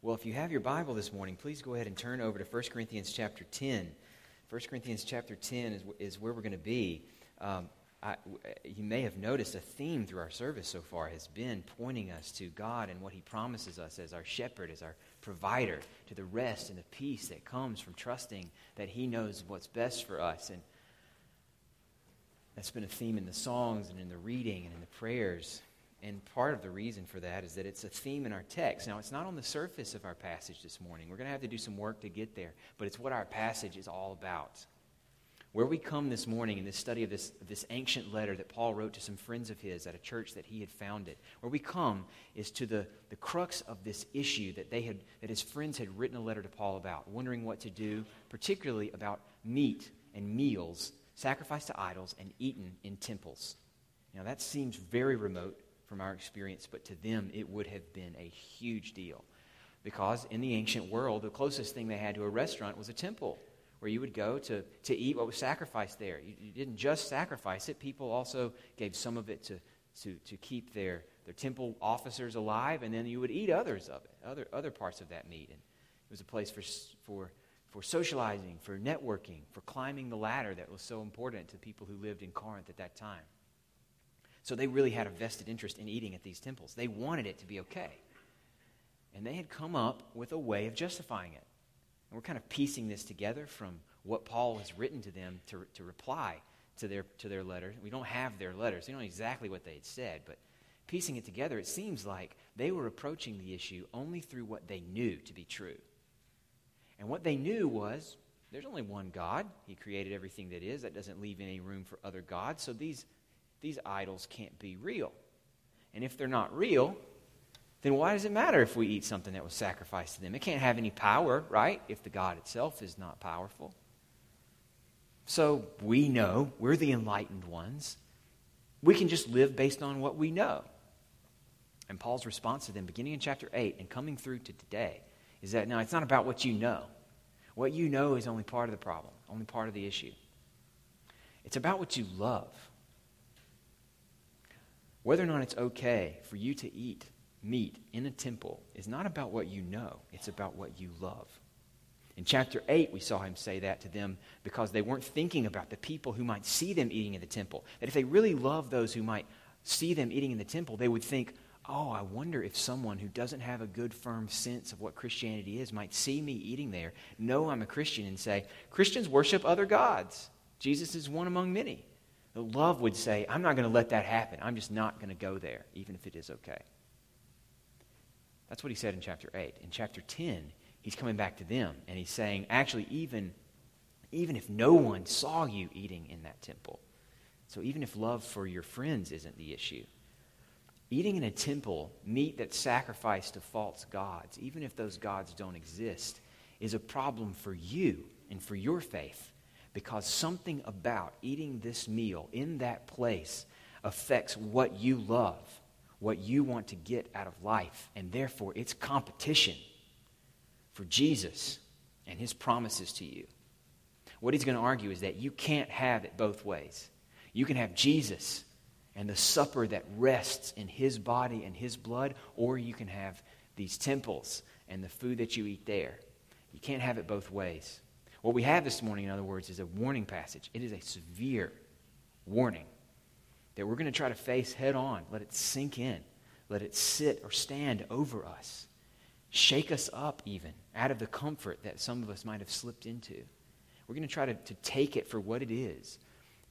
Well, if you have your Bible this morning, please go ahead and turn over to 1 Corinthians chapter 10. 1 Corinthians chapter 10 is, is where we're going to be. Um, I, you may have noticed a theme through our service so far has been pointing us to God and what He promises us as our shepherd, as our provider, to the rest and the peace that comes from trusting that He knows what's best for us. And that's been a theme in the songs and in the reading and in the prayers. And part of the reason for that is that it's a theme in our text. Now, it's not on the surface of our passage this morning. We're going to have to do some work to get there, but it's what our passage is all about. Where we come this morning in this study of this, this ancient letter that Paul wrote to some friends of his at a church that he had founded, where we come is to the, the crux of this issue that, they had, that his friends had written a letter to Paul about, wondering what to do, particularly about meat and meals sacrificed to idols and eaten in temples. Now, that seems very remote from our experience, but to them it would have been a huge deal. Because in the ancient world, the closest thing they had to a restaurant was a temple where you would go to, to eat what was sacrificed there. You, you didn't just sacrifice it, people also gave some of it to, to, to keep their, their temple officers alive, and then you would eat others of it, other, other parts of that meat. And it was a place for, for, for socializing, for networking, for climbing the ladder that was so important to people who lived in Corinth at that time. So they really had a vested interest in eating at these temples. They wanted it to be okay. And they had come up with a way of justifying it. And we're kind of piecing this together from what Paul has written to them to, to reply to their, to their letter. We don't have their letters. We don't know exactly what they had said, but piecing it together, it seems like they were approaching the issue only through what they knew to be true. And what they knew was there's only one God. He created everything that is. That doesn't leave any room for other gods. So these, these idols can't be real. And if they're not real, then why does it matter if we eat something that was sacrificed to them? It can't have any power, right? If the God itself is not powerful. So we know, we're the enlightened ones. We can just live based on what we know. And Paul's response to them, beginning in chapter 8 and coming through to today, is that now it's not about what you know. What you know is only part of the problem, only part of the issue. It's about what you love. Whether or not it's okay for you to eat meat in a temple is not about what you know, it's about what you love. In chapter 8, we saw him say that to them because they weren't thinking about the people who might see them eating in the temple. That if they really loved those who might see them eating in the temple, they would think, oh, I wonder if someone who doesn't have a good, firm sense of what Christianity is might see me eating there, know I'm a Christian, and say, Christians worship other gods. Jesus is one among many. Love would say, I'm not going to let that happen. I'm just not going to go there, even if it is okay. That's what he said in chapter 8. In chapter 10, he's coming back to them and he's saying, actually, even, even if no one saw you eating in that temple, so even if love for your friends isn't the issue, eating in a temple, meat that's sacrificed to false gods, even if those gods don't exist, is a problem for you and for your faith because something about eating this meal in that place affects what you love what you want to get out of life. And therefore, it's competition for Jesus and his promises to you. What he's going to argue is that you can't have it both ways. You can have Jesus and the supper that rests in his body and his blood, or you can have these temples and the food that you eat there. You can't have it both ways. What we have this morning, in other words, is a warning passage. It is a severe warning that we're going to try to face head on. Let it sink in. Let it sit or stand over us. Shake us up, even, out of the comfort that some of us might have slipped into. We're going to try to, take it for what it is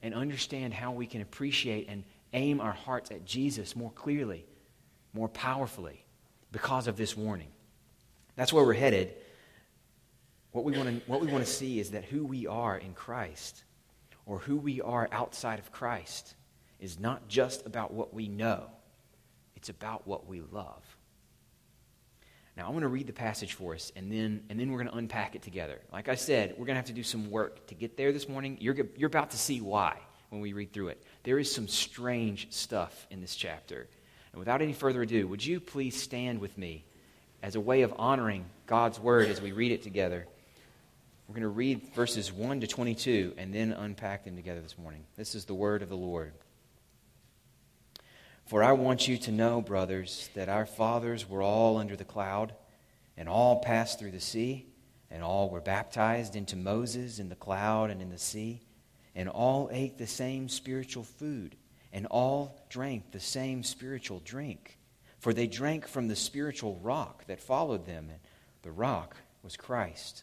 and understand how we can appreciate and aim our hearts at Jesus more clearly, more powerfully, because of this warning. That's where we're headed. What we want to, what we want to see is that who we are in Christ or who we are outside of Christ is not just about what we know, it's about what we love. Now, I want to read the passage for us, and then, and then we're going to unpack it together. Like I said, we're going to have to do some work to get there this morning. You're, you're about to see why when we read through it. There is some strange stuff in this chapter. And without any further ado, would you please stand with me as a way of honoring God's word as we read it together? We're going to read verses 1 to 22 and then unpack them together this morning. This is the word of the Lord. For I want you to know, brothers, that our fathers were all under the cloud And all passed through the sea, and all were baptized into Moses in the cloud and in the sea, and all ate the same spiritual food, and all drank the same spiritual drink. For they drank from the spiritual rock that followed them, and the rock was Christ.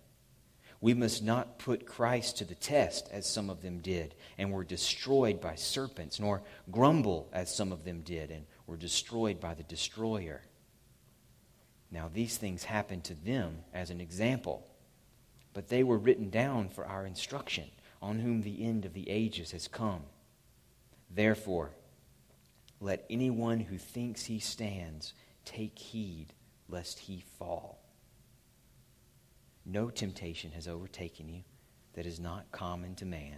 We must not put Christ to the test as some of them did and were destroyed by serpents, nor grumble as some of them did and were destroyed by the destroyer. Now, these things happened to them as an example, but they were written down for our instruction, on whom the end of the ages has come. Therefore, let anyone who thinks he stands take heed lest he fall. No temptation has overtaken you that is not common to man.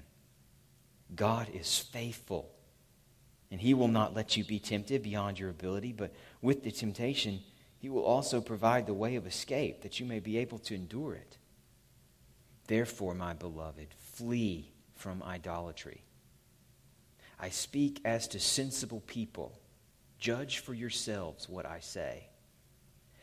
God is faithful, and he will not let you be tempted beyond your ability, but with the temptation, he will also provide the way of escape that you may be able to endure it. Therefore, my beloved, flee from idolatry. I speak as to sensible people. Judge for yourselves what I say.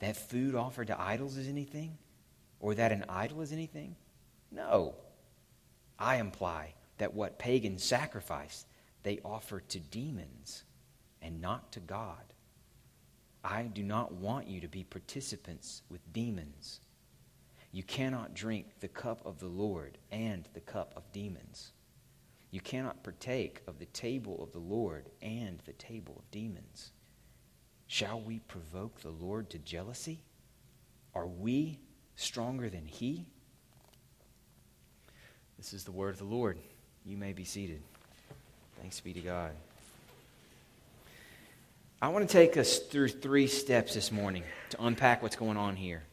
That food offered to idols is anything? Or that an idol is anything? No. I imply that what pagans sacrifice, they offer to demons and not to God. I do not want you to be participants with demons. You cannot drink the cup of the Lord and the cup of demons. You cannot partake of the table of the Lord and the table of demons. Shall we provoke the Lord to jealousy? Are we stronger than he? This is the word of the Lord. You may be seated. Thanks be to God. I want to take us through three steps this morning to unpack what's going on here.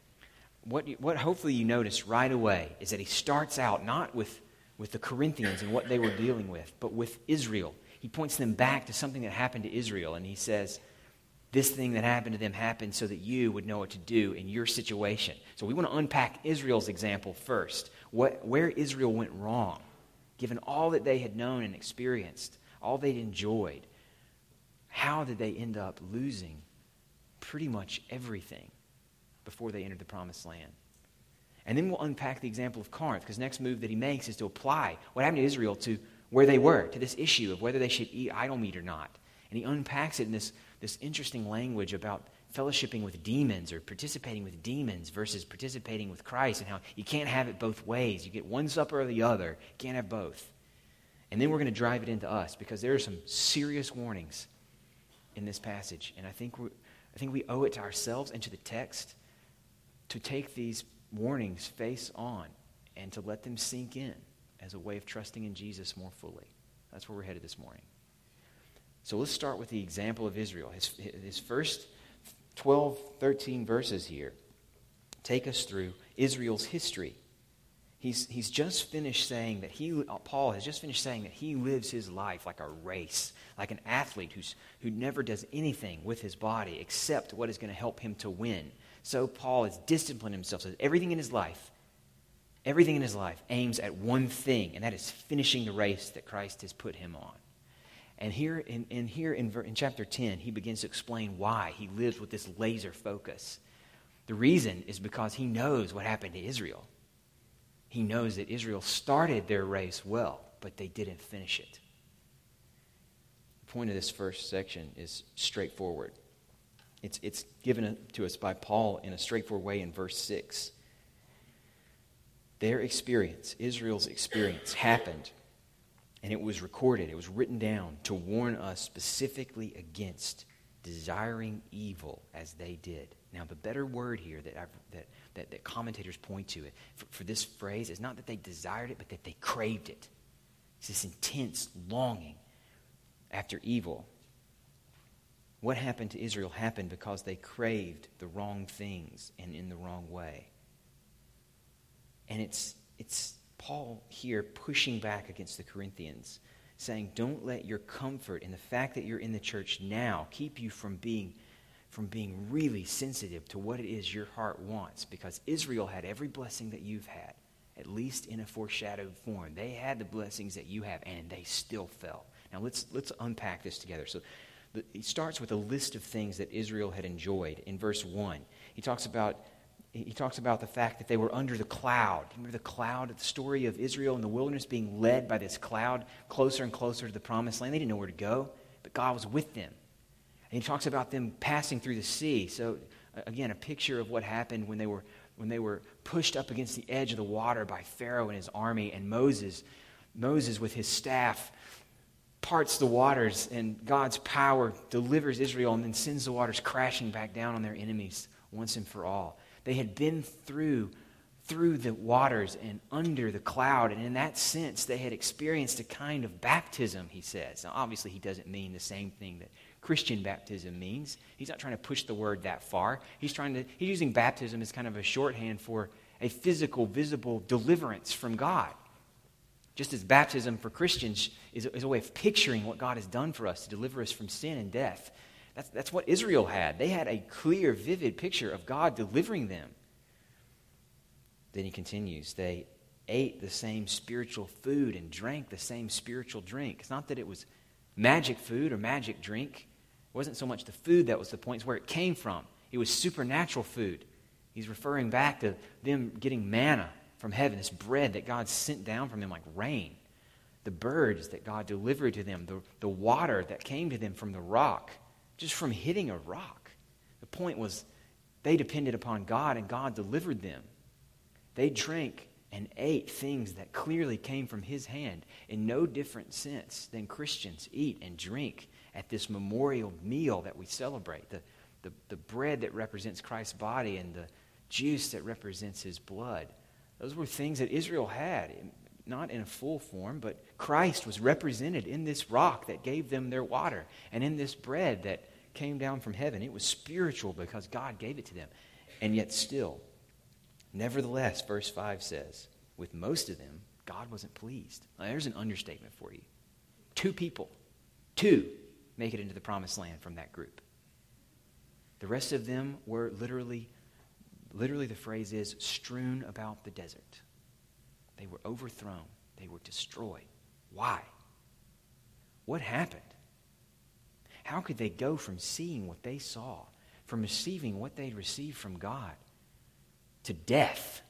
What, what hopefully you notice right away is that he starts out not with, with the Corinthians and what they were dealing with, but with Israel. He points them back to something that happened to Israel, and he says, This thing that happened to them happened so that you would know what to do in your situation. So we want to unpack Israel's example first, what, where Israel went wrong, given all that they had known and experienced, all they'd enjoyed how did they end up losing pretty much everything before they entered the promised land? And then we'll unpack the example of Corinth, because next move that he makes is to apply what happened to Israel to where they were, to this issue of whether they should eat idol meat or not. And he unpacks it in this, this interesting language about fellowshipping with demons or participating with demons versus participating with Christ, and how you can't have it both ways. You get one supper or the other, you can't have both. And then we're going to drive it into us, because there are some serious warnings in this passage. And I think, we, I think we owe it to ourselves and to the text to take these warnings face on and to let them sink in as a way of trusting in Jesus more fully. That's where we're headed this morning. So let's start with the example of Israel. His, his first 12, 13 verses here take us through Israel's history. He's, he's just finished saying that he, uh, Paul has just finished saying that he lives his life like a race, like an athlete who's, who never does anything with his body except what is going to help him to win. So Paul has disciplined himself so everything in his life, everything in his life aims at one thing, and that is finishing the race that Christ has put him on. And here in, in here in, in chapter 10, he begins to explain why he lives with this laser focus. The reason is because he knows what happened to Israel. He knows that Israel started their race well, but they didn't finish it The point of this first section is straightforward. It's, it's given to us by Paul in a straightforward way in verse 6. Their experience, Israel's experience, happened and it was recorded, it was written down to warn us specifically against desiring evil as they did. Now, the better word here that, that, that, that, commentators point to it for, for this phrase is not that they desired it, but that they craved it. It's this intense longing after evil. What happened to Israel happened because they craved the wrong things and in the wrong way. And it's, it's Paul here pushing back against the Corinthians, saying, Don't let your comfort in the fact that you're in the church now keep you from being, from being really sensitive to what it is your heart wants, because Israel had every blessing that you've had, at least in a foreshadowed form. They had the blessings that you have, and they still fell. Now let's, let's unpack this together. So the, he starts with a list of things that Israel had enjoyed in verse 1. He talks about he talks about the fact that they were under the cloud. Remember the cloud, the story of Israel in the wilderness being led by this cloud closer and closer to the promised land. They didn't know where to go, but God was with them. And he talks about them passing through the sea. So, again, a picture of what happened when they were, when they were pushed up against the edge of the water by Pharaoh and his army, and Moses, Moses with his staff, parts the waters, and God's power delivers Israel and then sends the waters crashing back down on their enemies once and for all. They had been through through the waters and under the cloud. And in that sense, they had experienced a kind of baptism, he says. Now, obviously, he doesn't mean the same thing that Christian baptism means. He's not trying to push the word that far. He's trying to, he's using baptism as kind of a shorthand for a physical, visible deliverance from God. Just as baptism for Christians is is a way of picturing what God has done for us to deliver us from sin and death. That's, that's what Israel had. They had a clear, vivid picture of God delivering them. Then he continues, they ate the same spiritual food and drank the same spiritual drink. It's not that it was magic food or magic drink. It wasn't so much the food that was the point, it's where it came from. It was supernatural food. He's referring back to them getting manna from heaven, this bread that God sent down from them like rain, the birds that God delivered to them, the, the water that came to them from the rock just from hitting a rock. The point was they depended upon God and God delivered them. They drank and ate things that clearly came from His hand in no different sense than Christians eat and drink at this memorial meal that we celebrate. The, the, the bread that represents Christ's body and the juice that represents His blood. Those were things that Israel had, not in a full form, but Christ was represented in this rock that gave them their water and in this bread that came down from heaven. It was spiritual because God gave it to them. And yet, still, nevertheless, verse 5 says, with most of them, God wasn't pleased. Now, there's an understatement for you. Two people, two, make it into the promised land from that group. The rest of them were literally, literally, the phrase is strewn about the desert. They were overthrown, they were destroyed. Why? What happened? How could they go from seeing what they saw, from receiving what they'd received from God, to death?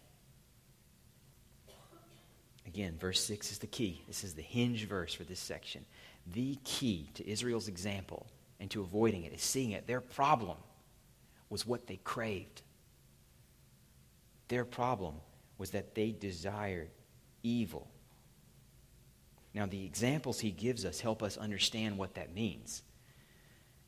Again, verse 6 is the key. This is the hinge verse for this section. The key to Israel's example and to avoiding it is seeing it. Their problem was what they craved. Their problem was that they desired evil. Now, the examples he gives us help us understand what that means.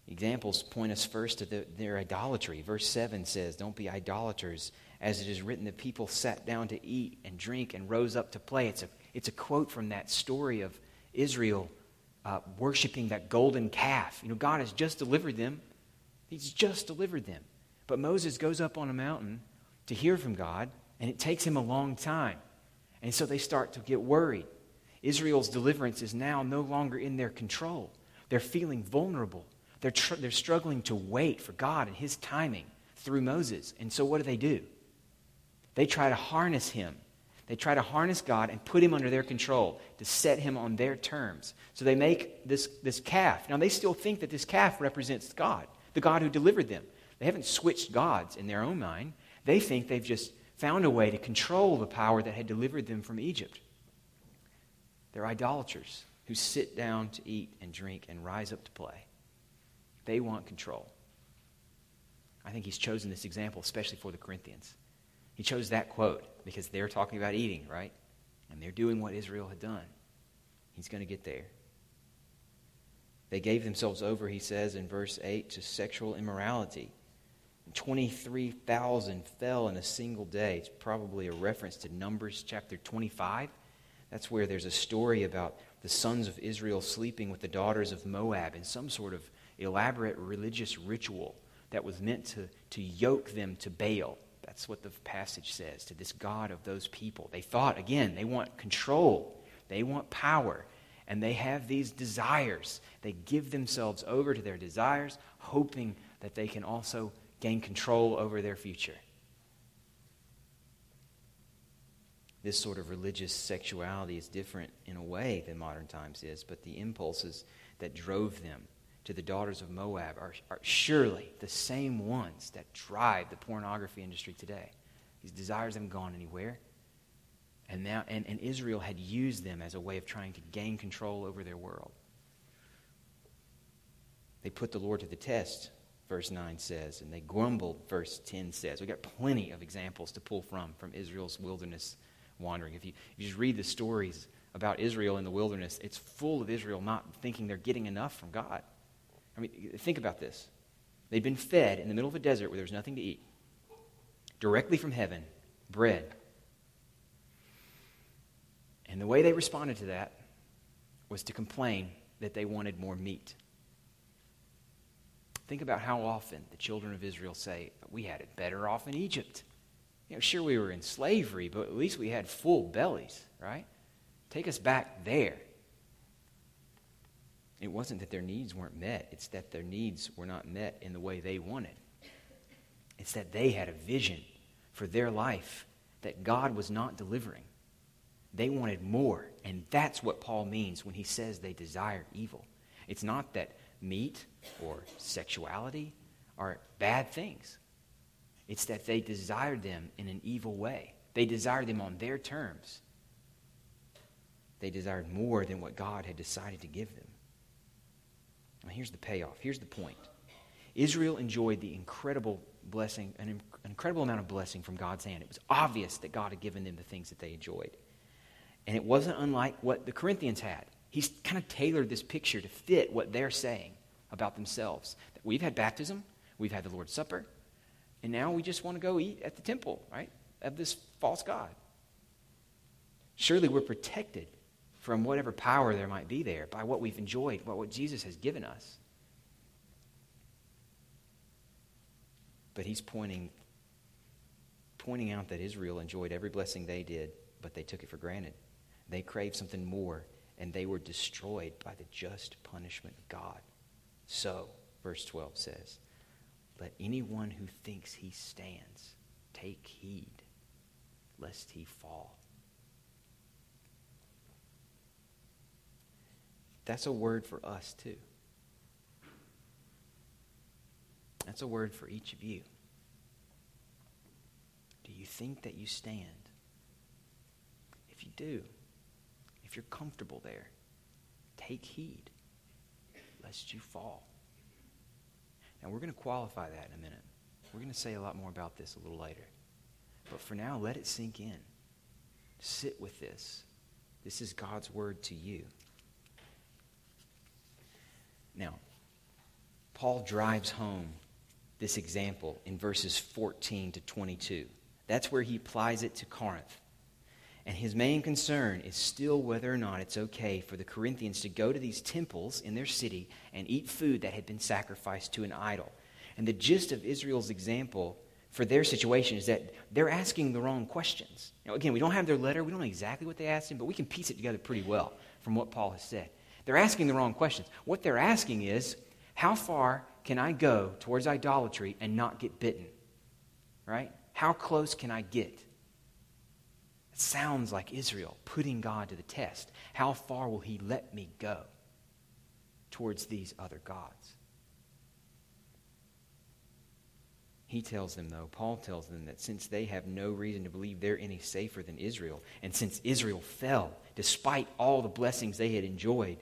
Examples point us first to the, their idolatry. Verse 7 says, Don't be idolaters, as it is written that people sat down to eat and drink and rose up to play. It's a, it's a quote from that story of Israel uh, worshiping that golden calf. You know, God has just delivered them, He's just delivered them. But Moses goes up on a mountain to hear from God, and it takes him a long time. And so they start to get worried. Israel's deliverance is now no longer in their control. They're feeling vulnerable. They're, tr- they're struggling to wait for God and His timing through Moses. And so what do they do? They try to harness him. They try to harness God and put him under their control to set him on their terms. So they make this, this calf. Now, they still think that this calf represents God, the God who delivered them. They haven't switched gods in their own mind. They think they've just found a way to control the power that had delivered them from Egypt. They're idolaters who sit down to eat and drink and rise up to play. They want control. I think he's chosen this example, especially for the Corinthians, He chose that quote because they're talking about eating, right? And they're doing what Israel had done. He's going to get there. They gave themselves over, he says in verse 8, to sexual immorality. 23,000 fell in a single day. It's probably a reference to Numbers chapter 25. That's where there's a story about the sons of Israel sleeping with the daughters of Moab in some sort of elaborate religious ritual that was meant to, to yoke them to Baal. That's what the passage says, to this God of those people. They thought, again, they want control, they want power, and they have these desires. They give themselves over to their desires, hoping that they can also gain control over their future. This sort of religious sexuality is different in a way than modern times is, but the impulses that drove them to the daughters of Moab are, are surely the same ones that drive the pornography industry today. These desires haven't gone anywhere. And, now, and, and Israel had used them as a way of trying to gain control over their world. They put the Lord to the test, verse 9 says, and they grumbled, verse 10 says. We've got plenty of examples to pull from from Israel's wilderness wandering. If you, if you just read the stories about Israel in the wilderness, it's full of Israel not thinking they're getting enough from God. I mean, think about this. They'd been fed in the middle of a desert where there was nothing to eat, directly from heaven, bread. And the way they responded to that was to complain that they wanted more meat. Think about how often the children of Israel say, We had it better off in Egypt. You know, sure, we were in slavery, but at least we had full bellies, right? Take us back there. It wasn't that their needs weren't met, it's that their needs were not met in the way they wanted. It's that they had a vision for their life that God was not delivering. They wanted more, and that's what Paul means when he says they desire evil. It's not that meat or sexuality are bad things. It's that they desired them in an evil way. They desired them on their terms. They desired more than what God had decided to give them. Now, here's the payoff. Here's the point. Israel enjoyed the incredible blessing, an incredible amount of blessing from God's hand. It was obvious that God had given them the things that they enjoyed. And it wasn't unlike what the Corinthians had. He's kind of tailored this picture to fit what they're saying about themselves. We've had baptism, we've had the Lord's Supper, and now we just want to go eat at the temple, right, of this false God. Surely we're protected from whatever power there might be there by what we've enjoyed, by what Jesus has given us. But he's pointing, pointing out that Israel enjoyed every blessing they did, but they took it for granted. They craved something more, and they were destroyed by the just punishment of God. So, verse 12 says, let anyone who thinks he stands take heed lest he fall. That's a word for us, too. That's a word for each of you. Do you think that you stand? If you do, if you're comfortable there, take heed lest you fall. And we're going to qualify that in a minute. We're going to say a lot more about this a little later. But for now, let it sink in. Sit with this. This is God's word to you. Now, Paul drives home this example in verses 14 to 22. That's where he applies it to Corinth. And his main concern is still whether or not it's okay for the Corinthians to go to these temples in their city and eat food that had been sacrificed to an idol. And the gist of Israel's example for their situation is that they're asking the wrong questions. Now, again, we don't have their letter, we don't know exactly what they asked him, but we can piece it together pretty well from what Paul has said. They're asking the wrong questions. What they're asking is, how far can I go towards idolatry and not get bitten? Right? How close can I get? It sounds like Israel putting God to the test. How far will he let me go towards these other gods? He tells them, though, Paul tells them that since they have no reason to believe they're any safer than Israel, and since Israel fell despite all the blessings they had enjoyed,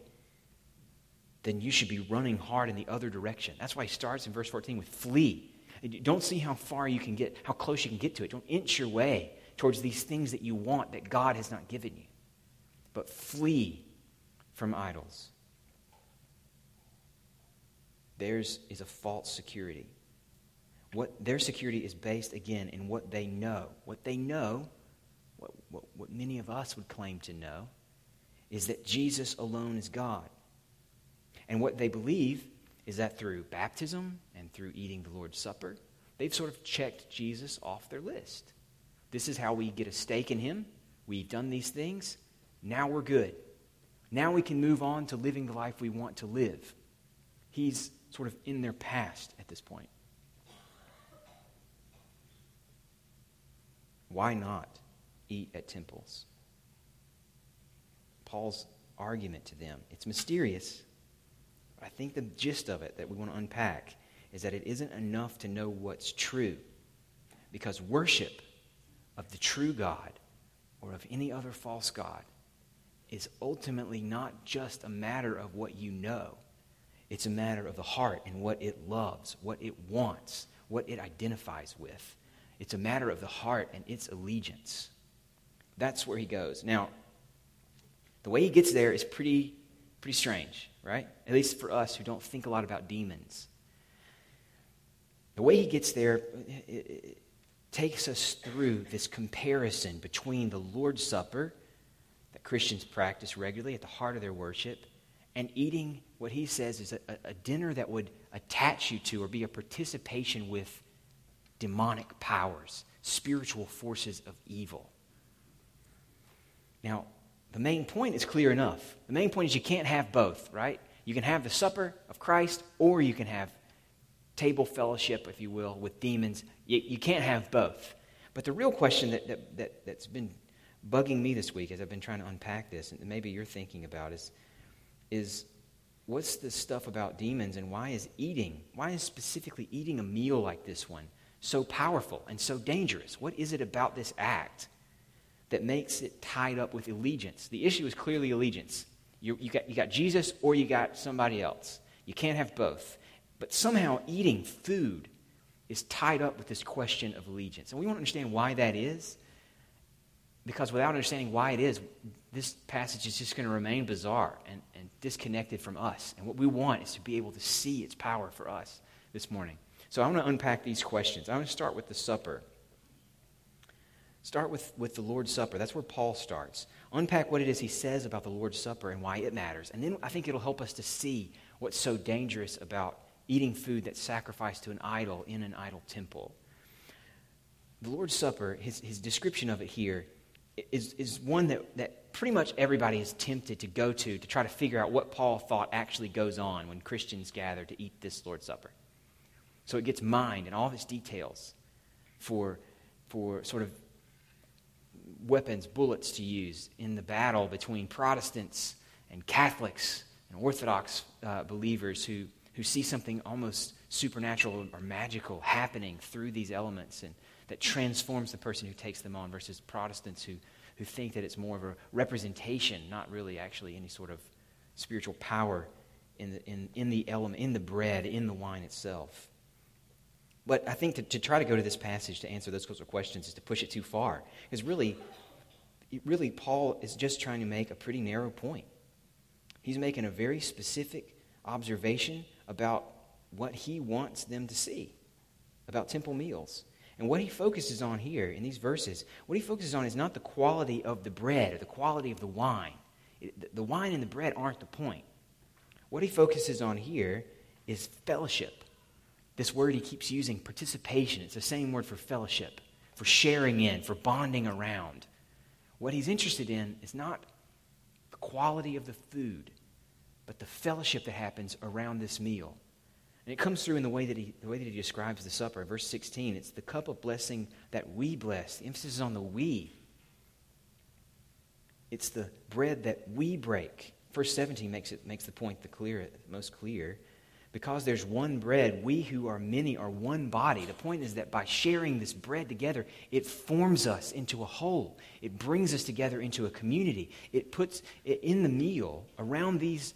then you should be running hard in the other direction. That's why he starts in verse 14 with flee. Don't see how far you can get, how close you can get to it. Don't inch your way towards these things that you want that God has not given you. But flee from idols. Theirs is a false security. What their security is based again in what they know. What they know, what, what, what many of us would claim to know, is that Jesus alone is God. And what they believe is that through baptism and through eating the Lord's Supper, they've sort of checked Jesus off their list. This is how we get a stake in Him. We've done these things. Now we're good. Now we can move on to living the life we want to live. He's sort of in their past at this point. Why not eat at temples? Paul's argument to them. It's mysterious. I think the gist of it that we want to unpack is that it isn't enough to know what's true. Because worship of the true God or of any other false God is ultimately not just a matter of what you know, it's a matter of the heart and what it loves, what it wants, what it identifies with. It's a matter of the heart and its allegiance. That's where he goes. Now, the way he gets there is pretty, pretty strange, right? At least for us who don't think a lot about demons. The way he gets there takes us through this comparison between the Lord's Supper that Christians practice regularly at the heart of their worship and eating what he says is a, a dinner that would attach you to or be a participation with demonic powers, spiritual forces of evil. Now, the main point is clear enough. The main point is you can't have both, right? You can have the supper of Christ, or you can have table fellowship, if you will, with demons. You, you can't have both. But the real question that, that, that, that's been bugging me this week as I've been trying to unpack this, and maybe you're thinking about, is, is what's this stuff about demons and why is eating, why is specifically eating a meal like this one so powerful and so dangerous? What is it about this act that makes it tied up with allegiance? The issue is clearly allegiance. You, you, got, you got Jesus or you got somebody else. You can't have both. But somehow eating food is tied up with this question of allegiance. And we want to understand why that is. Because without understanding why it is, this passage is just going to remain bizarre and, and disconnected from us. And what we want is to be able to see its power for us this morning. So I want to unpack these questions. I want to start with the supper. Start with, with the Lord's Supper. That's where Paul starts. Unpack what it is he says about the Lord's Supper and why it matters. And then I think it'll help us to see what's so dangerous about eating food that's sacrificed to an idol in an idol temple. The Lord's Supper, his, his description of it here, is, is one that, that pretty much everybody is tempted to go to to try to figure out what Paul thought actually goes on when Christians gather to eat this Lord's Supper. So it gets mined and all of its details for, for sort of weapons, bullets to use in the battle between Protestants and Catholics and Orthodox uh, believers who, who see something almost supernatural or magical happening through these elements and that transforms the person who takes them on versus Protestants who, who think that it's more of a representation, not really actually any sort of spiritual power in the, in, in the element, in the bread, in the wine itself. But I think to, to try to go to this passage to answer those sorts of questions is to push it too far. Because really, really, Paul is just trying to make a pretty narrow point. He's making a very specific observation about what he wants them to see about temple meals. And what he focuses on here in these verses, what he focuses on is not the quality of the bread or the quality of the wine. the wine and the bread aren't the point. What he focuses on here is fellowship. This word he keeps using, participation, it's the same word for fellowship, for sharing in, for bonding around. What he's interested in is not the quality of the food, but the fellowship that happens around this meal. And it comes through in the way that he, the way that he describes the supper. Verse 16, it's the cup of blessing that we bless. The emphasis is on the we. It's the bread that we break. Verse 17 makes, it, makes the point the clear, most clear because there's one bread, we who are many are one body. The point is that by sharing this bread together, it forms us into a whole. It brings us together into a community. It puts in the meal around these,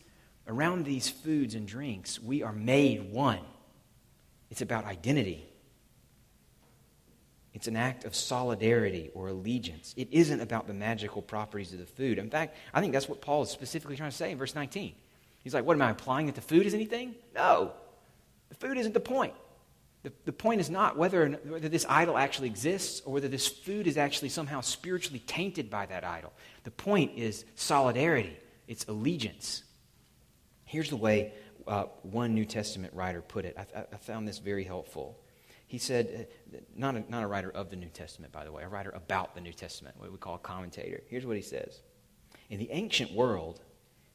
around these foods and drinks, we are made one. It's about identity. It's an act of solidarity or allegiance. It isn't about the magical properties of the food. In fact, I think that's what Paul is specifically trying to say in verse 19. He's like, What am I implying that the food is anything? No. The food isn't the point. The, the point is not whether, whether this idol actually exists or whether this food is actually somehow spiritually tainted by that idol. The point is solidarity, it's allegiance. Here's the way uh, one New Testament writer put it. I, I found this very helpful. He said, uh, not a, not a writer of the New Testament, by the way, a writer about the New Testament, what we call a commentator. Here's what he says In the ancient world,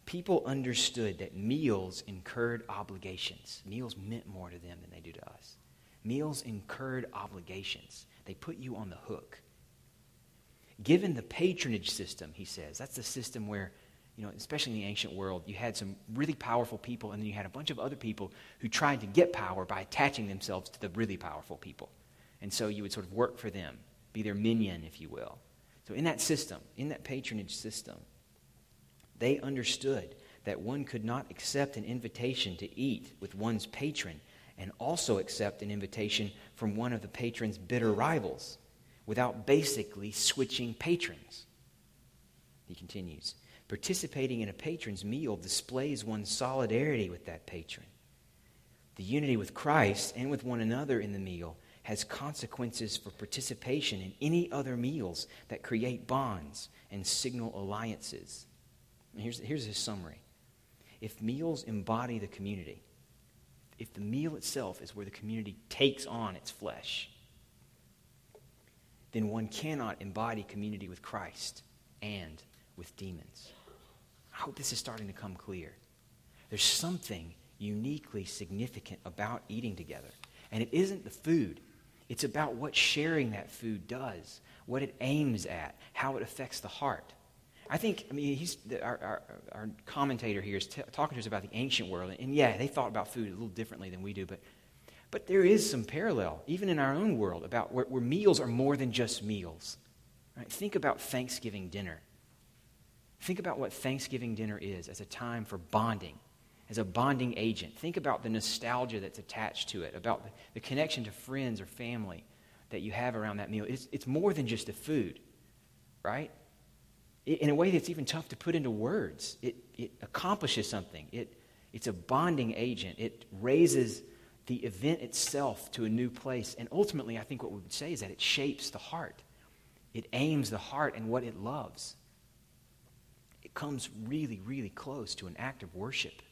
people understood that meals incurred obligations. Meals meant more to them than they do to us. Meals incurred obligations, they put you on the hook. Given the patronage system, he says, that's the system where you know, especially in the ancient world, you had some really powerful people, and then you had a bunch of other people who tried to get power by attaching themselves to the really powerful people. And so you would sort of work for them, be their minion, if you will. So in that system, in that patronage system, they understood that one could not accept an invitation to eat with one's patron and also accept an invitation from one of the patron's bitter rivals without basically switching patrons. He continues. Participating in a patron's meal displays one's solidarity with that patron. The unity with Christ and with one another in the meal has consequences for participation in any other meals that create bonds and signal alliances. here's, here's his summary. If meals embody the community, if the meal itself is where the community takes on its flesh, then one cannot embody community with Christ and with demons. I hope this is starting to come clear. There's something uniquely significant about eating together. And it isn't the food, it's about what sharing that food does, what it aims at, how it affects the heart. I think, I mean, he's, our, our, our commentator here is t- talking to us about the ancient world. And yeah, they thought about food a little differently than we do, but, but there is some parallel, even in our own world, about where, where meals are more than just meals. Right? Think about Thanksgiving dinner. Think about what Thanksgiving dinner is as a time for bonding, as a bonding agent. Think about the nostalgia that's attached to it, about the, connection to friends or family that you have around that meal. It's, it's more than just the food, right? It, in a way that's even tough to put into words. It, it accomplishes something, it, it's a bonding agent, it raises the event itself to a new place. And ultimately, I think what we would say is that it shapes the heart, it aims the heart and what it loves comes really, really close to an act of worship.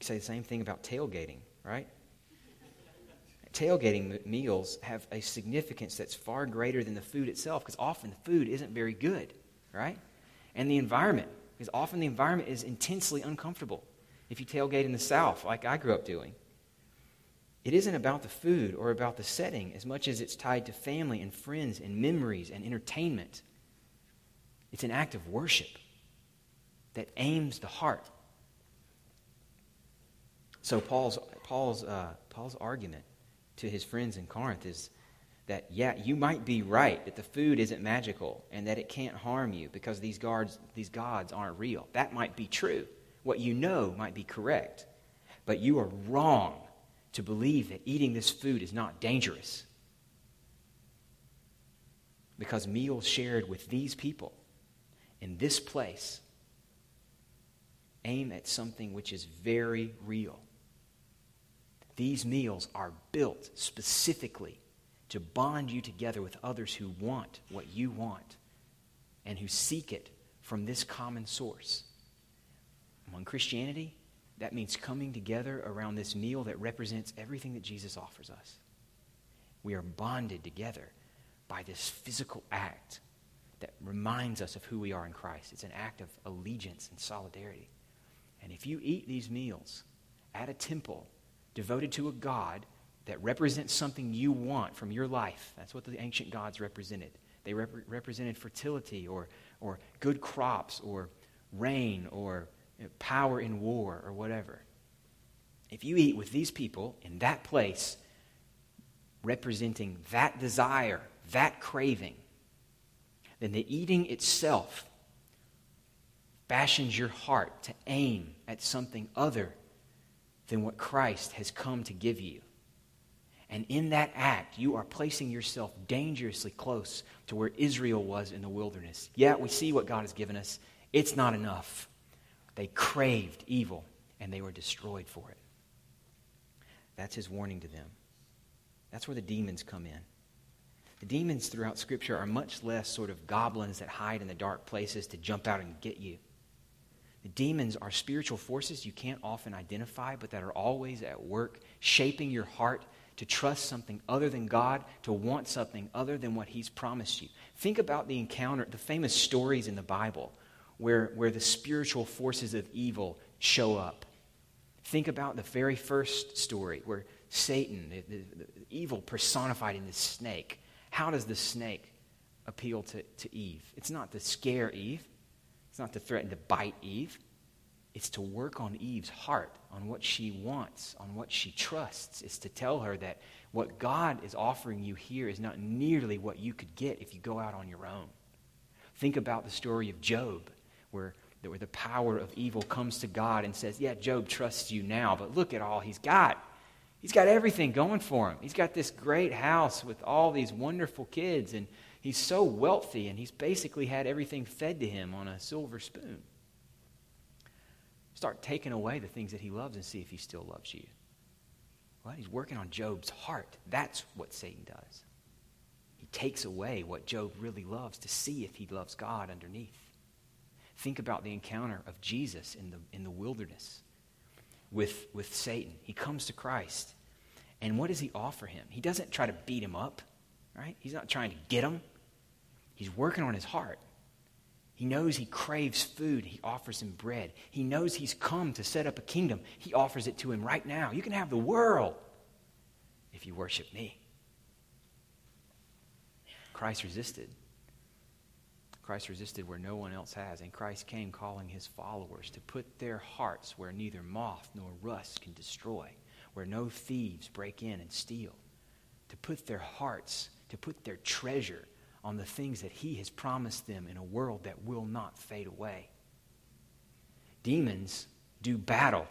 You say the same thing about tailgating, right? Tailgating meals have a significance that's far greater than the food itself because often the food isn't very good, right? And the environment, because often the environment is intensely uncomfortable if you tailgate in the South, like I grew up doing. It isn't about the food or about the setting as much as it's tied to family and friends and memories and entertainment. It's an act of worship that aims the heart. So Paul's, Paul's, uh, Paul's argument to his friends in Corinth is that, yeah, you might be right that the food isn't magical and that it can't harm you because these, guards, these gods aren't real. That might be true. What you know might be correct. But you are wrong to believe that eating this food is not dangerous. Because meals shared with these people in this place aim at something which is very real. These meals are built specifically to bond you together with others who want what you want and who seek it from this common source. Among Christianity, that means coming together around this meal that represents everything that Jesus offers us. We are bonded together by this physical act that reminds us of who we are in Christ. It's an act of allegiance and solidarity. And if you eat these meals at a temple devoted to a God that represents something you want from your life, that's what the ancient gods represented. They rep- represented fertility or, or good crops or rain or you know, power in war or whatever. If you eat with these people in that place, representing that desire, that craving, then the eating itself fashions your heart to aim at something other than what Christ has come to give you. And in that act, you are placing yourself dangerously close to where Israel was in the wilderness. Yeah, we see what God has given us. It's not enough. They craved evil and they were destroyed for it. That's his warning to them. That's where the demons come in. The demons throughout Scripture are much less sort of goblins that hide in the dark places to jump out and get you. The demons are spiritual forces you can't often identify, but that are always at work, shaping your heart to trust something other than God, to want something other than what He's promised you. Think about the encounter, the famous stories in the Bible where, where the spiritual forces of evil show up. Think about the very first story where Satan, the, the, the evil personified in the snake, how does the snake appeal to, to Eve? It's not to scare Eve, it's not to threaten to bite Eve. It's to work on Eve's heart, on what she wants, on what she trusts. It's to tell her that what God is offering you here is not nearly what you could get if you go out on your own. Think about the story of Job, where, where the power of evil comes to God and says, Yeah, Job trusts you now, but look at all he's got. He's got everything going for him. He's got this great house with all these wonderful kids, and he's so wealthy, and he's basically had everything fed to him on a silver spoon. Start taking away the things that he loves and see if he still loves you. Well, he's working on Job's heart. That's what Satan does. He takes away what Job really loves to see if he loves God underneath. Think about the encounter of Jesus in the, in the wilderness with, with Satan. He comes to Christ. And what does he offer him? He doesn't try to beat him up, right? He's not trying to get him. He's working on his heart. He knows he craves food. He offers him bread. He knows he's come to set up a kingdom. He offers it to him right now. You can have the world if you worship me. Christ resisted. Christ resisted where no one else has, and Christ came calling his followers to put their hearts where neither moth nor rust can destroy, where no thieves break in and steal, to put their hearts, to put their treasure on the things that he has promised them in a world that will not fade away. Demons do battle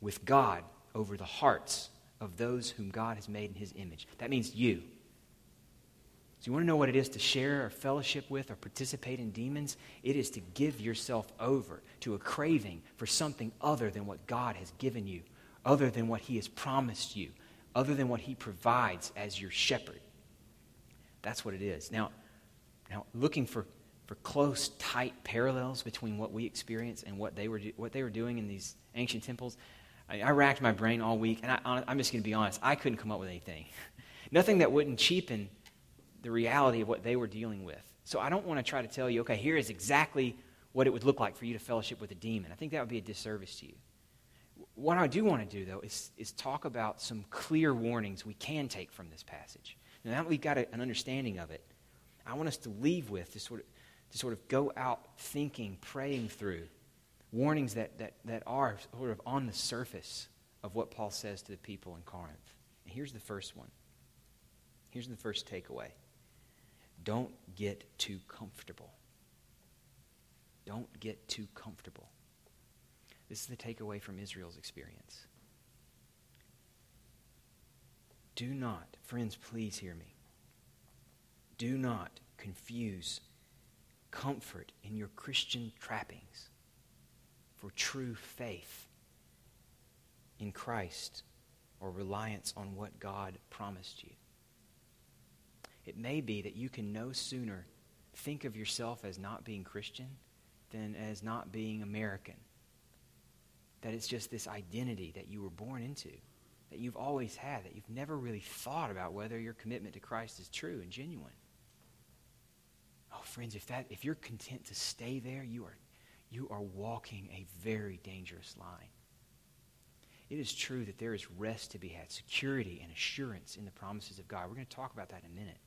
with God over the hearts of those whom God has made in his image. That means you. So, you want to know what it is to share or fellowship with or participate in demons? It is to give yourself over to a craving for something other than what God has given you, other than what He has promised you, other than what He provides as your shepherd. That's what it is. Now, now looking for, for close, tight parallels between what we experience and what they were, what they were doing in these ancient temples, I, I racked my brain all week, and I, I'm just going to be honest, I couldn't come up with anything. Nothing that wouldn't cheapen the reality of what they were dealing with. So I don't want to try to tell you, okay, here is exactly what it would look like for you to fellowship with a demon. I think that would be a disservice to you. What I do want to do, though, is, is talk about some clear warnings we can take from this passage. Now that we've got a, an understanding of it, I want us to leave with to sort of, to sort of go out thinking, praying through warnings that, that, that are sort of on the surface of what Paul says to the people in Corinth. And here's the first one. Here's the first takeaway don't get too comfortable. Don't get too comfortable. This is the takeaway from Israel's experience. Do not, friends, please hear me. Do not confuse comfort in your Christian trappings for true faith in Christ or reliance on what God promised you. It may be that you can no sooner think of yourself as not being Christian than as not being American. That it's just this identity that you were born into, that you've always had, that you've never really thought about whether your commitment to Christ is true and genuine. Oh, friends, if, that, if you're content to stay there, you are, you are walking a very dangerous line. It is true that there is rest to be had, security and assurance in the promises of God. We're going to talk about that in a minute.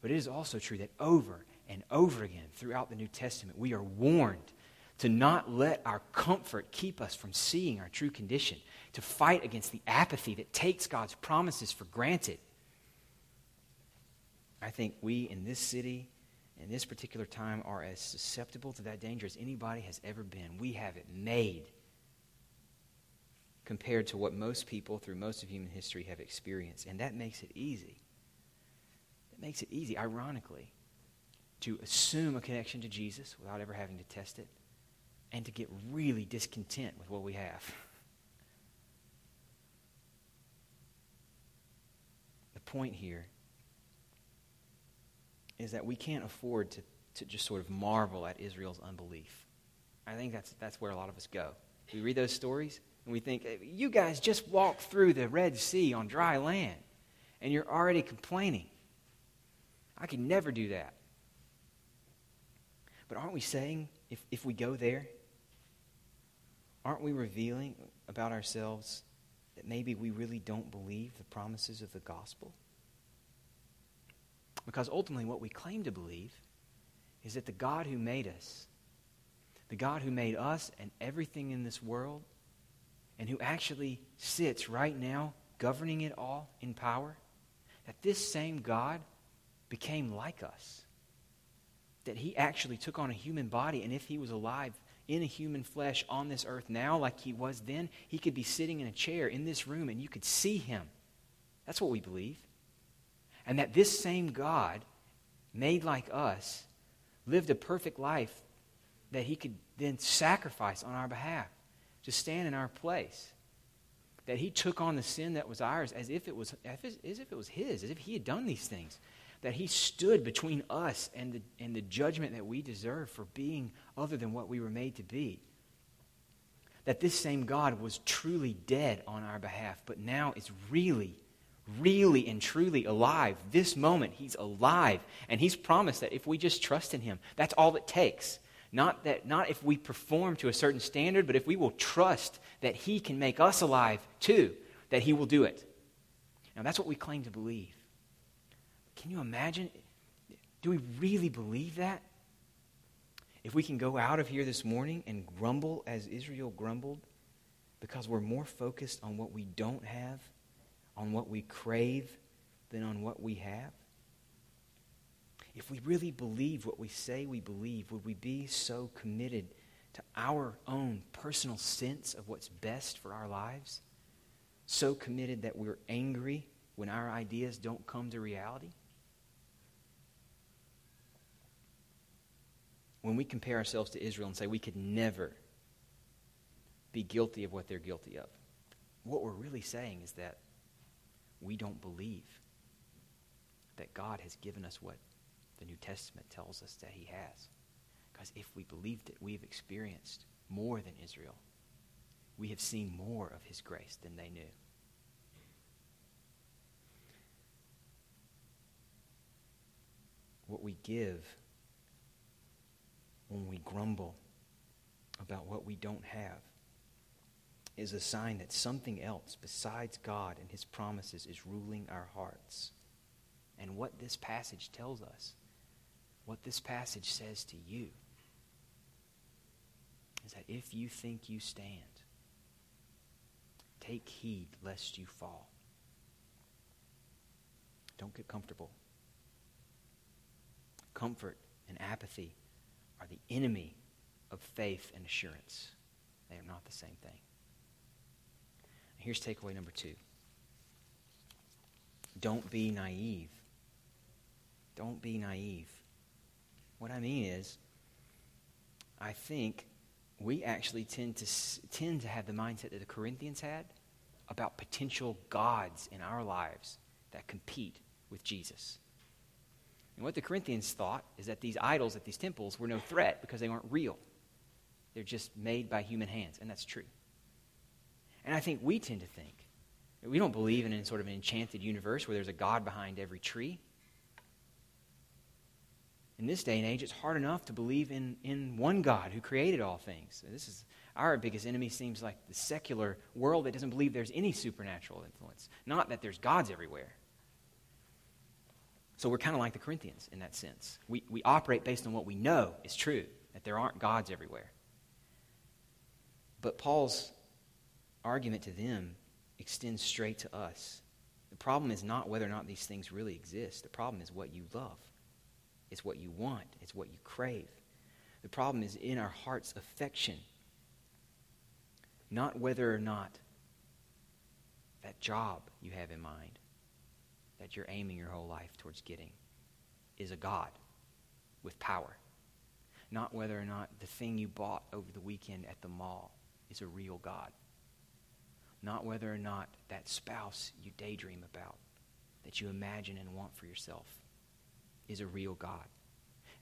But it is also true that over and over again throughout the New Testament, we are warned to not let our comfort keep us from seeing our true condition, to fight against the apathy that takes God's promises for granted. I think we in this city, in this particular time, are as susceptible to that danger as anybody has ever been. We have it made. compared to what most people through most of human history have experienced. And that makes it easy. That makes it easy, ironically, to assume a connection to Jesus without ever having to test it and to get really discontent with what we have. The point here is that we can't afford to, to just sort of marvel at Israel's unbelief. I think that's, that's where a lot of us go. We read those stories and we think, you guys just walked through the Red Sea on dry land, and you're already complaining. I could never do that. But aren't we saying, if, if we go there, aren't we revealing about ourselves that maybe we really don't believe the promises of the gospel? Because ultimately, what we claim to believe is that the God who made us, the God who made us and everything in this world, and who actually sits right now governing it all in power, that this same God became like us. That he actually took on a human body, and if he was alive in a human flesh on this earth now, like he was then, he could be sitting in a chair in this room and you could see him. That's what we believe. And that this same God, made like us, lived a perfect life that he could then sacrifice on our behalf to stand in our place. That he took on the sin that was ours as if it was, as if it was his, as if he had done these things. That he stood between us and the, and the judgment that we deserve for being other than what we were made to be. That this same God was truly dead on our behalf, but now is really, really and truly alive. This moment, he's alive. And he's promised that if we just trust in him, that's all it takes. Not, that, not if we perform to a certain standard, but if we will trust that He can make us alive too, that He will do it. Now, that's what we claim to believe. Can you imagine? Do we really believe that? If we can go out of here this morning and grumble as Israel grumbled because we're more focused on what we don't have, on what we crave, than on what we have? if we really believe what we say we believe, would we be so committed to our own personal sense of what's best for our lives? So committed that we're angry when our ideas don't come to reality? When we compare ourselves to Israel and say we could never be guilty of what they're guilty of, what we're really saying is that we don't believe that God has given us what the New Testament tells us that he has. Because if we believed it, we have experienced more than Israel. We have seen more of his grace than they knew. What we give when we grumble about what we don't have is a sign that something else besides God and his promises is ruling our hearts. And what this passage tells us what this passage says to you is that if you think you stand, take heed lest you fall. Don't get comfortable. Comfort and apathy are the enemy of faith and assurance. They are not the same thing. Here's takeaway number two don't be naive. Don't be naive. What I mean is, I think we actually tend to, tend to have the mindset that the Corinthians had about potential gods in our lives that compete with Jesus. And what the Corinthians thought is that these idols at these temples were no threat because they weren't real. They're just made by human hands, and that's true. And I think we tend to think we don't believe in, sort of an enchanted universe where there's a God behind every tree in this day and age, it's hard enough to believe in, in one God who created all things. This is our biggest enemy seems like the secular world that doesn't believe there's any supernatural influence, not that there's gods everywhere. So we're kind of like the Corinthians in that sense. We, we operate based on what we know is true, that there aren't gods everywhere. But Paul's argument to them extends straight to us. The problem is not whether or not these things really exist, the problem is what you love. It's what you want, it's what you crave. The problem is in our heart's affection, not whether or not that job you have in mind, that you're aiming your whole life towards getting, is a God with power. Not whether or not the thing you bought over the weekend at the mall is a real God. Not whether or not that spouse you daydream about, that you imagine and want for yourself, is a real God.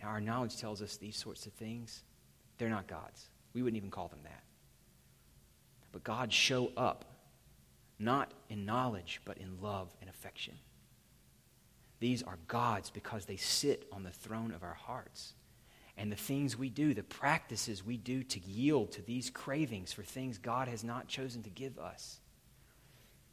Now, our knowledge tells us these sorts of things, they're not gods. We wouldn't even call them that. But God show up, not in knowledge, but in love and affection. These are gods because they sit on the throne of our hearts. And the things we do, the practices we do to yield to these cravings for things God has not chosen to give us,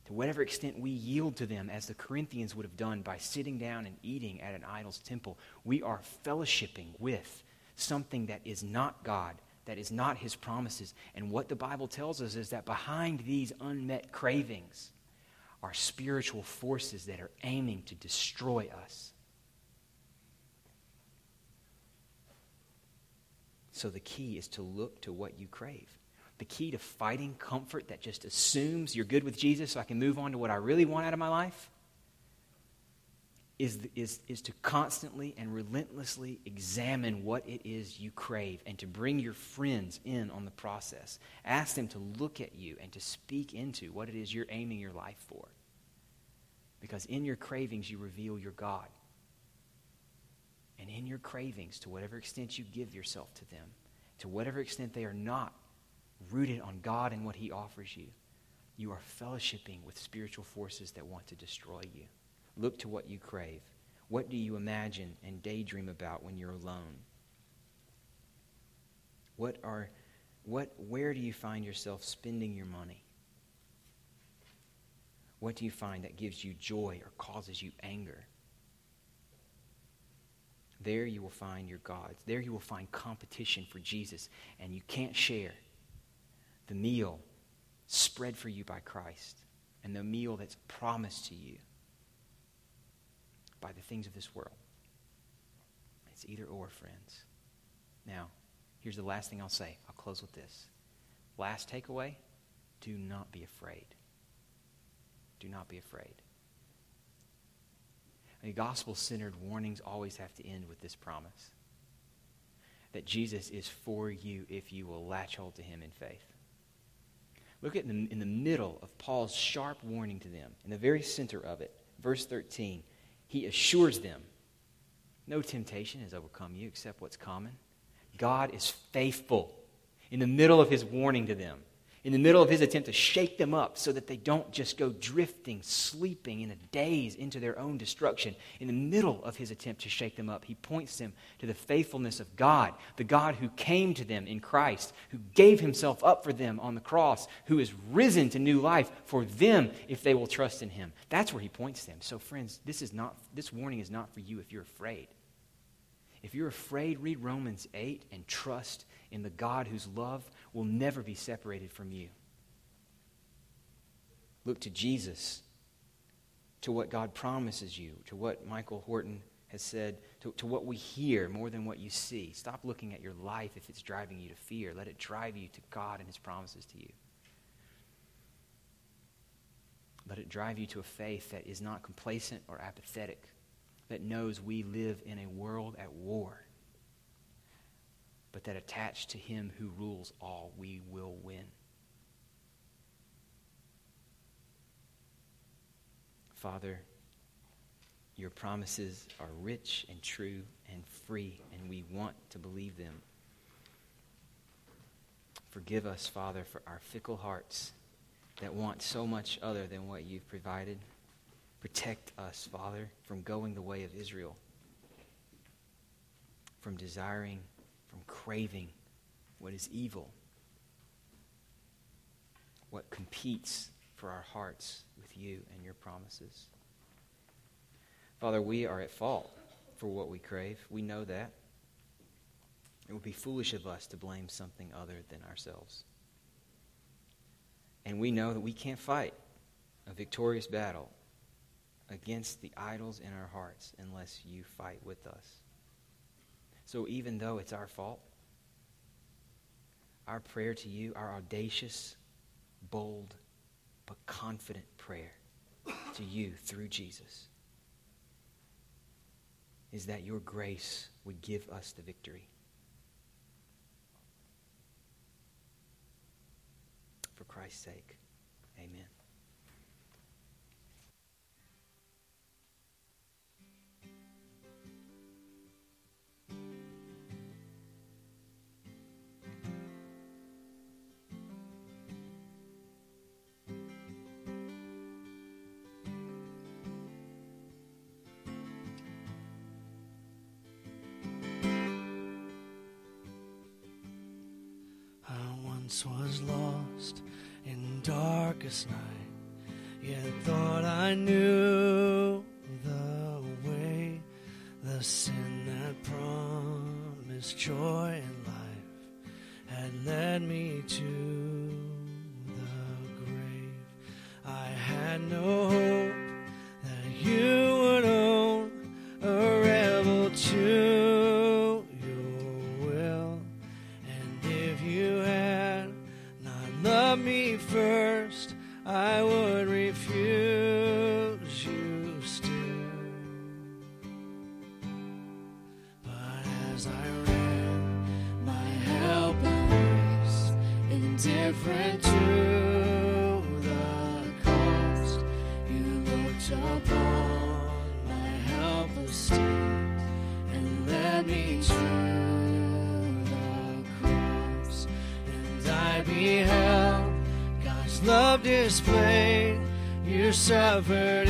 to whatever extent we yield to them, as the Corinthians would have done by sitting down and eating at an idol's temple, we are fellowshipping with something that is not God, that is not His promises. And what the Bible tells us is that behind these unmet cravings are spiritual forces that are aiming to destroy us. So the key is to look to what you crave the key to fighting comfort that just assumes you're good with Jesus so I can move on to what I really want out of my life is, is, is to constantly and relentlessly examine what it is you crave and to bring your friends in on the process. Ask them to look at you and to speak into what it is you're aiming your life for. Because in your cravings, you reveal your God. And in your cravings, to whatever extent you give yourself to them, to whatever extent they are not rooted on God and what He offers you, you are fellowshipping with spiritual forces that want to destroy you. Look to what you crave. What do you imagine and daydream about when you're alone? What are, what, where do you find yourself spending your money? What do you find that gives you joy or causes you anger? There you will find your gods. There you will find competition for Jesus, and you can't share the meal spread for you by Christ and the meal that's promised to you by the things of this world. It's either or, friends. Now, here's the last thing I'll say. I'll close with this. Last takeaway do not be afraid. Do not be afraid. Gospel centered warnings always have to end with this promise that Jesus is for you if you will latch hold to him in faith. Look at in the, in the middle of Paul's sharp warning to them, in the very center of it, verse 13. He assures them no temptation has overcome you except what's common. God is faithful in the middle of his warning to them in the middle of his attempt to shake them up so that they don't just go drifting, sleeping in a daze into their own destruction. In the middle of his attempt to shake them up, he points them to the faithfulness of God, the God who came to them in Christ, who gave himself up for them on the cross, who is risen to new life for them if they will trust in him. That's where he points them. So, friends, this, is not, this warning is not for you if you're afraid. If you're afraid, read Romans 8 and trust in the God whose love will never be separated from you. Look to Jesus, to what God promises you, to what Michael Horton has said, to, to what we hear more than what you see. Stop looking at your life if it's driving you to fear. Let it drive you to God and his promises to you. Let it drive you to a faith that is not complacent or apathetic, that knows we live in a world at war but that attached to him who rules all, we will win. Father, your promises are rich and true and free, and we want to believe them. Forgive us, Father, for our fickle hearts that want so much other than what you've provided. Protect us, Father, from going the way of Israel, from desiring from craving what is evil, what competes for our hearts with you and your promises. Father, we are at fault for what we crave. We know that. It would be foolish of us to blame something other than ourselves. And we know that we can't fight a victorious battle against the idols in our hearts unless you fight with us. So even though it's our fault, our prayer to you, our audacious, bold, but confident prayer to you through Jesus is that your grace would give us the victory. For Christ's sake, amen. Once was lost in darkest night, yet thought I knew the way, the sin that promised joy and life had led me to the grave. I had no hope You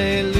Hallelujah.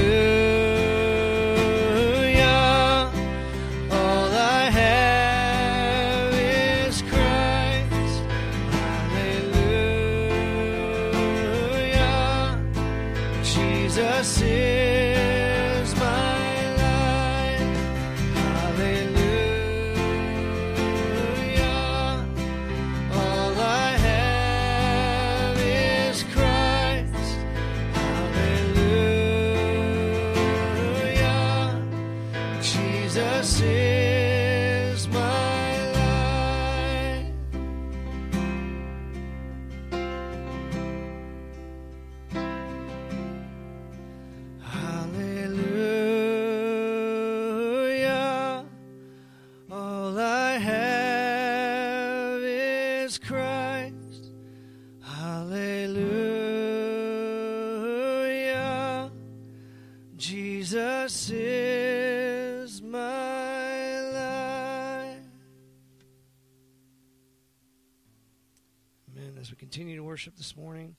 Worship this morning,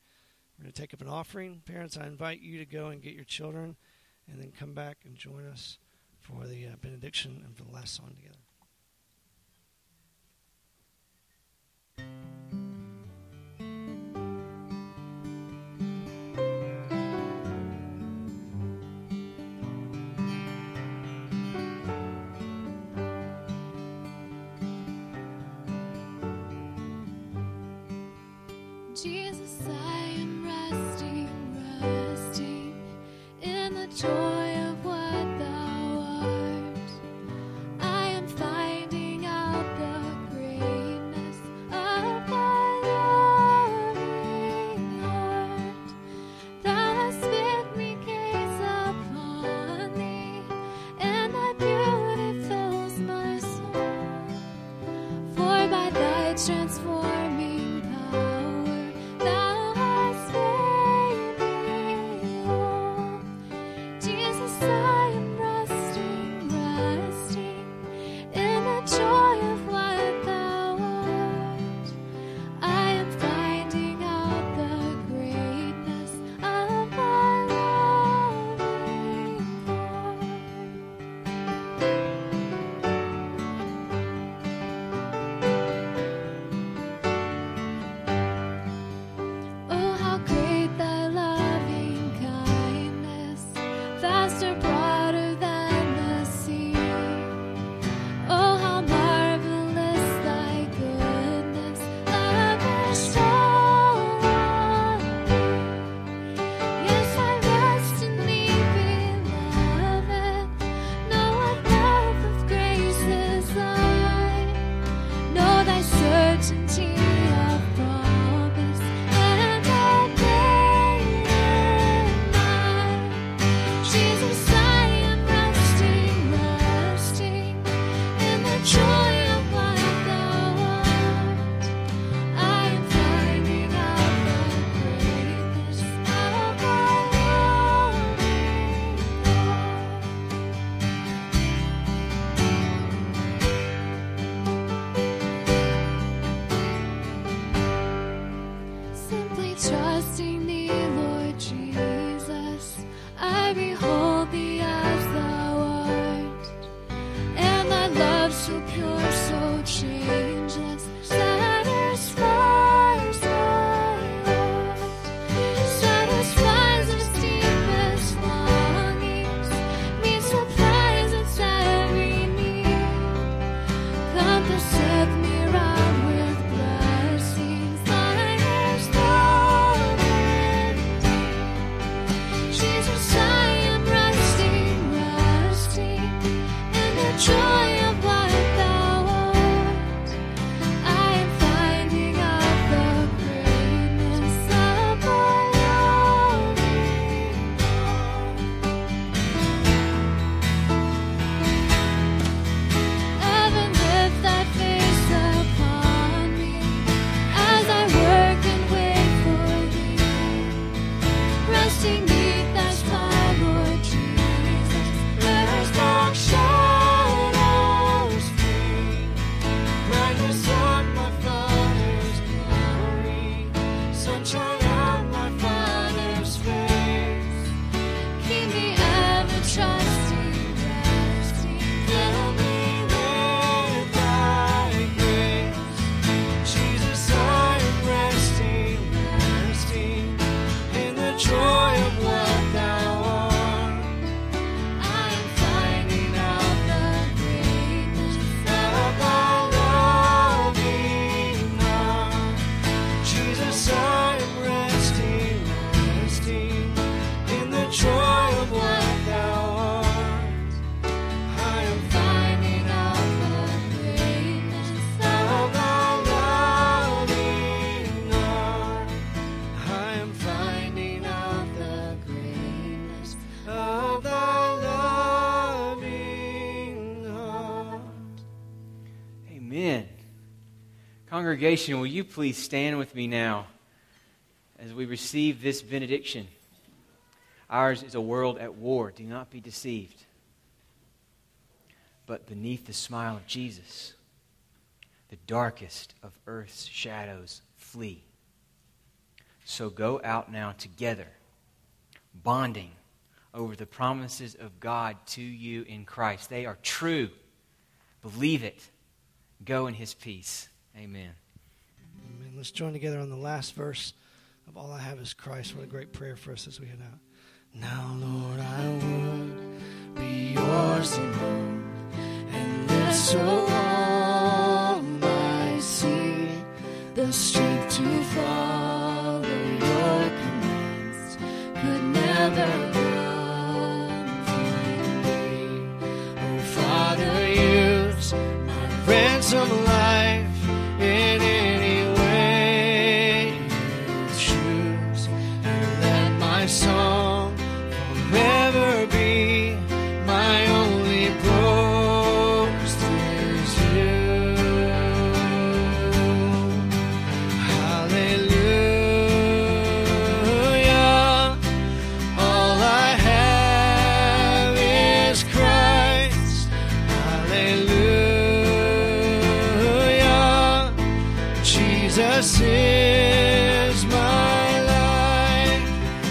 we're going to take up an offering. Parents, I invite you to go and get your children and then come back and join us for the uh, benediction and for the last song together. Congregation, will you please stand with me now as we receive this benediction? Ours is a world at war. Do not be deceived. But beneath the smile of Jesus, the darkest of earth's shadows flee. So go out now together, bonding over the promises of God to you in Christ. They are true. Believe it. Go in his peace. Amen. Let's join together on the last verse of All I Have is Christ. What a great prayer for us as we head out. Now, Lord, I would be yours alone, and live so long I see the strength to follow your commands could never come from me. Oh, Father, use my ransom Jesus is my life.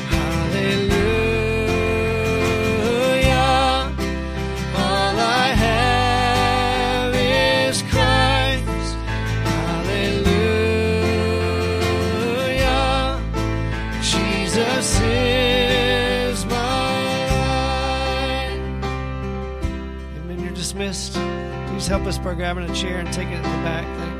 Hallelujah. All I have is Christ. Hallelujah. Jesus is my. Amen. You're dismissed. Please help us by grabbing a chair and taking it in the back.